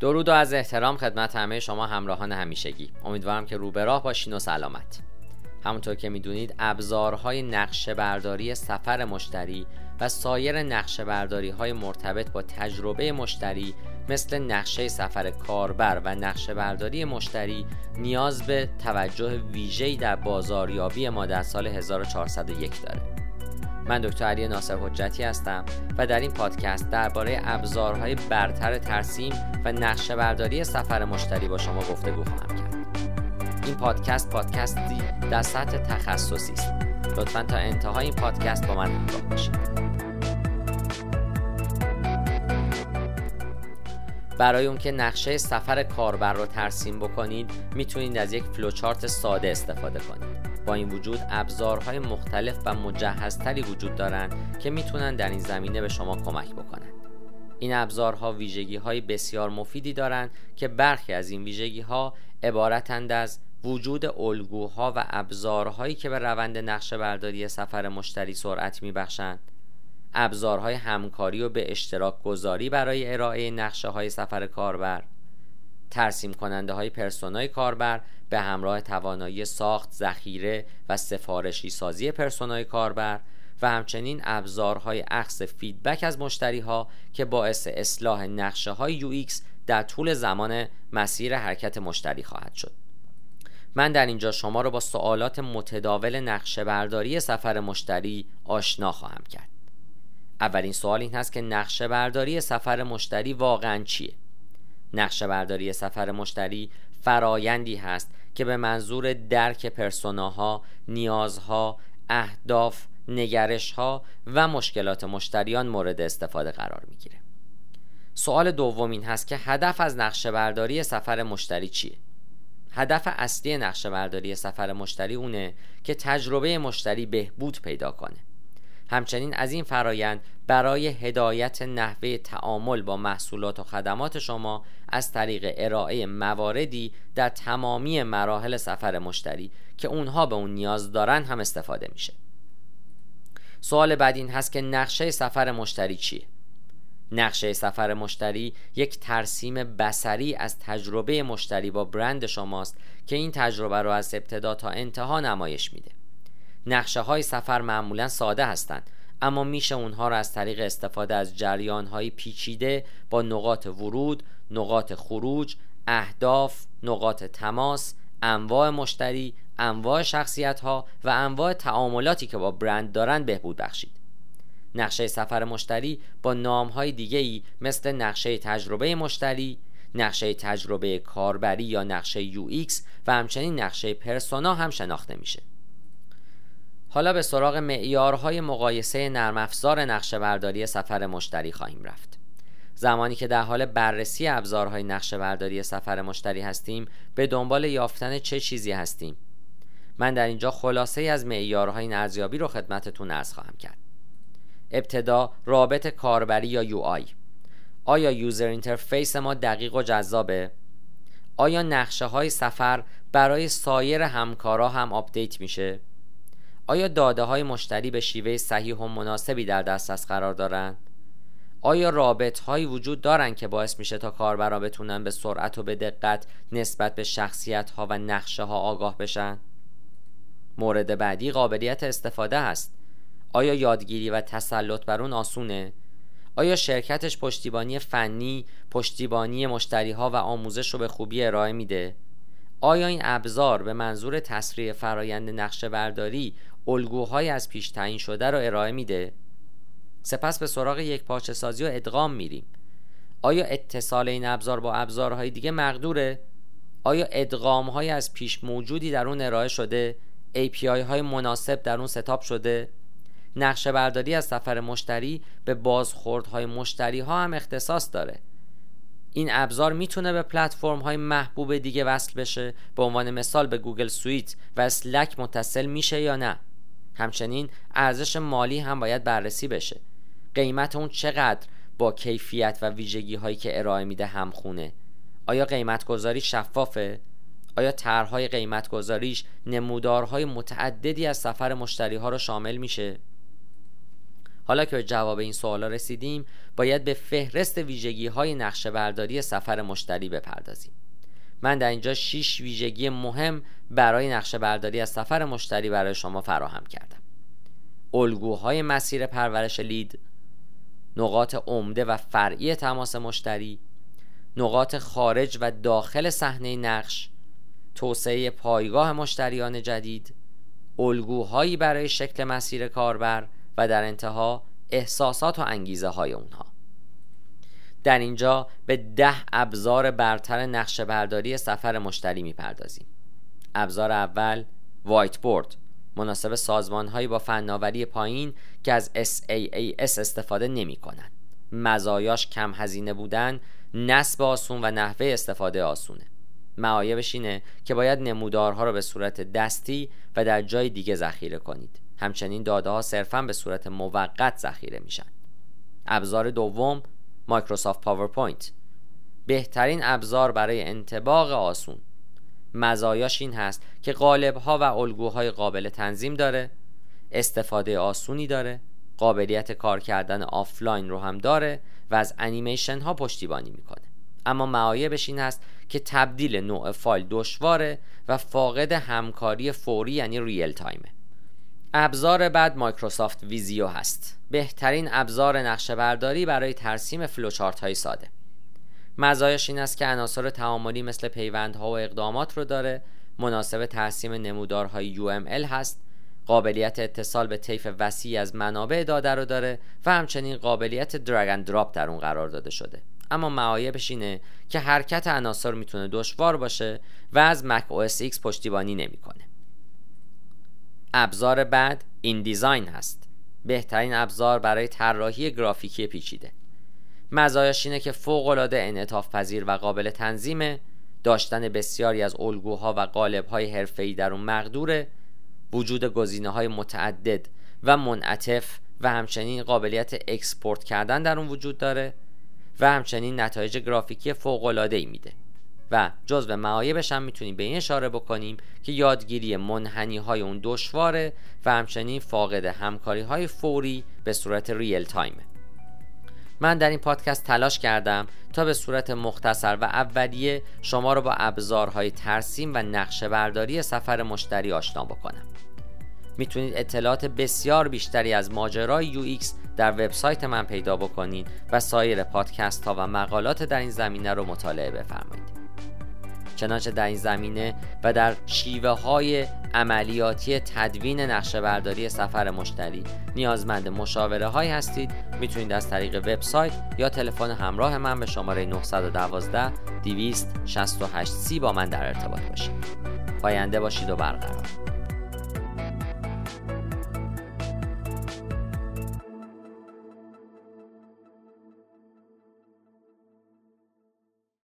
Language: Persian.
درود و از احترام خدمت همه شما همراهان همیشگی. امیدوارم که رو به راه باشین و سلامت. همونطور که می‌دونید ابزارهای نقشه برداری سفر مشتری و سایر نقشه برداری های مرتبط با تجربه مشتری مثل نقشه سفر کاربر و نقشه برداری مشتری نیاز به توجه ویژه‌ای در بازاریابی ما در سال 1401 داره. من دکتر علی ناصر حجتی هستم و در این پادکست درباره ابزارهای برتر ترسیم و نقشه برداری سفر مشتری با شما گفتگو خواهم کرد. این پادکست پادکستی در سطح تخصصی است. لطفا تا انتهای این پادکست با من همراه باشید. برای اون که نقشه سفر کاربر رو ترسیم بکنید می‌تونید از یک فلوچارت ساده استفاده کنید. این وجود ابزارهای مختلف و مجهزتری وجود دارند که می‌تونن در این زمینه به شما کمک بکنند این ابزارها ویژگی های بسیار مفیدی دارند که برخی از این ویژگی ها عبارتند از وجود الگوها و ابزارهایی که به روند نقشه برداری سفر مشتری سرعت میبخشند. ابزارهای همکاری و به اشتراک گذاری برای ارائه نقشه های سفر کاربر. ترسیم کننده های پرسونای کاربر به همراه توانایی ساخت، ذخیره و سفارشی سازی پرسونای کاربر و همچنین ابزارهای اخذ فیدبک از مشتری ها که باعث اصلاح نقشه های UX در طول زمان مسیر حرکت مشتری خواهد شد. من در اینجا شما را با سوالات متداول نقشه برداری سفر مشتری آشنا خواهم کرد. اولین سوال این هست که نقشه برداری سفر مشتری واقعا چیه؟ نقشه برداری سفر مشتری فرایندی هست که به منظور درک پرسوناها، نیازها، اهداف، نگرشها و مشکلات مشتریان مورد استفاده قرار می‌گیره. سوال دوم این هست که هدف از نقشه برداری سفر مشتری چیه؟ هدف اصلی نقشه برداری سفر مشتری اونه که تجربه مشتری بهبود پیدا کنه همچنین از این فرایند برای هدایت نحوه تعامل با محصولات و خدمات شما از طریق ارائه مواردی در تمامی مراحل سفر مشتری که اونها به اون نیاز دارن هم استفاده میشه سوال بعد این هست که نقشه سفر مشتری چیه؟ نقشه سفر مشتری یک ترسیم بسری از تجربه مشتری با برند شماست که این تجربه رو از ابتدا تا انتها نمایش میده نقشه های سفر معمولا ساده هستند اما میشه اونها را از طریق استفاده از جریان های پیچیده با نقاط ورود، نقاط خروج، اهداف، نقاط تماس، انواع مشتری، انواع شخصیت ها و انواع تعاملاتی که با برند دارند بهبود بخشید. نقشه سفر مشتری با نام های دیگه ای مثل نقشه تجربه مشتری، نقشه تجربه کاربری یا نقشه UX و همچنین نقشه پرسونا هم شناخته میشه. حالا به سراغ معیارهای مقایسه نرم افزار نقشه برداری سفر مشتری خواهیم رفت. زمانی که در حال بررسی ابزارهای نقشه برداری سفر مشتری هستیم به دنبال یافتن چه چیزی هستیم؟ من در اینجا خلاصه‌ای از معیارهای ارزیابی رو خدمتتون عرض خواهم کرد. ابتدا رابط کاربری یا UI. آیا user interface ما دقیق و جذابه؟ آیا نقشه های سفر برای سایر همکارا هم update میشه؟ آیا داده های مشتری به شیوه صحیح و مناسبی در دسترس قرار دارند؟ آیا رابط هایی وجود دارند که باعث میشه تا کاربرا بتونن به سرعت و به دقت نسبت به شخصیت ها و نقشه ها آگاه بشن؟ مورد بعدی قابلیت استفاده است. آیا یادگیری و تسلط بر اون آسونه؟ آیا شرکتش پشتیبانی فنی پشتیبانی مشتری ها و آموزش رو به خوبی ارائه میده؟ آیا این ابزار به منظور تسریع فرایند نقشه برداری الگوهای از پیش تعیین شده رو ارائه میده؟ سپس به سراغ یکپارچه سازی و ادغام میریم. آیا اتصال این ابزار با ابزارهای دیگه مقدوره؟ آیا ادغام های از پیش موجودی در اون ارائه شده؟ API های مناسب در اون setup شده؟ نقشه برداری از سفر مشتری به بازخوردهای مشتری ها هم اختصاص داره. این ابزار می‌تونه به پلتفرم های محبوب دیگه وصل بشه. به عنوان مثال به Google Suite و Slack متصل میشه یا نه. همچنین ارزش مالی هم باید بررسی بشه. قیمت اون چقدر با کیفیت و ویژگی هایی که ارائه میده همخونه؟ آیا قیمت گذاری شفافه؟ آیا طرحهای قیمت گذاریش نمودارهای متعددی از سفر مشتری ها رو شامل میشه؟ حالا که به جواب این سوالا رسیدیم باید به فهرست ویژگی های نقشه برداری سفر مشتری بپردازیم. من در اینجا 6 ویژگی مهم برای نقشه برداری از سفر مشتری برای شما فراهم کردم. الگوهای مسیر پرورش لید نقاط عمده و فرعی تماس مشتری نقاط خارج و داخل صحنه نقش توسعه پایگاه مشتریان جدید الگوهایی برای شکل مسیر کاربر و در انتها احساسات و انگیزه های اونها. در اینجا به ده ابزار برتر نقشه برداری سفر مشتری می‌پردازیم. ابزار اول وایت بورد مناسب سازمان هایی با فناوری پایین که از SaaS استفاده نمی کنند مزایاش کم هزینه بودن نصب آسون و نحوه استفاده آسونه. معایبش اینه که باید نمودارها رو به صورت دستی و در جای دیگه ذخیره کنید. همچنین داده ها صرفا به صورت موقت ذخیره میشن. ابزار دوم Microsoft PowerPoint. بهترین ابزار برای انطباق آسون. مزایاش این هست که قالب ها و الگوهای قابل تنظیم داره استفاده آسونی داره قابلیت کار کردن آفلاین رو هم داره و از انیمیشن ها پشتیبانی می‌کنه. اما معایبش این هست که تبدیل نوع فایل دشواره و فاقد همکاری فوری یعنی real time ه. ابزار بعد Microsoft Visio هست. بهترین ابزار نقشه برداری برای ترسیم فلوچارت های ساده. مزایاش این است که عناصر تعاملی مثل پیوندها و اقدامات رو داره مناسب ترسیم نمودارهای UML هست قابلیت اتصال به طیف وسیعی از منابع داده رو داره و همچنین قابلیت درگ دراپ در اون قرار داده شده. اما معایبش اینه که حرکت عناصر می‌تونه دشوار باشه و از مک OS X پشتیبانی نمی‌کنه. ابزار بعد این دیزاین هست. بهترین ابزار برای طراحی گرافیکی پیچیده. مزایاش اینه که فوق العاده انعطاف پذیر و قابل تنظیمه. داشتن بسیاری از الگوها و قالب‌های حرفه‌ای در اون مقدوره. وجود گزینه های متعدد و منعطف و همچنین قابلیت export کردن در اون وجود داره و همچنین نتایج گرافیکی فوق العاده ای میده. و جزو معایبش هم می‌تونیم به این اشاره بکنیم که یادگیری منحنی های اون دشواره و همچنین فاقد همکاری های فوری به صورت real time ه من در این پادکست تلاش کردم تا به صورت مختصر و اولیه شما رو با ابزارهای ترسیم و نقشه برداری سفر مشتری آشنا بکنم. می‌تونید اطلاعات بسیار بیشتری از ماجرای یو در وبسایت من پیدا بکنید و سایر پادکست ها و مقالات در این زمینه رو مطالعه بفرمایید. چنانچه در این زمینه و در شیوه های عملیاتی تدوین نقشه برداری سفر مشتری نیازمند مشاوره هایی هستید. می‌تونید از طریق وبسایت یا تلفن همراه من به شماره 912 268 سی با من در ارتباط باشید. پاینده باشید و برقرار.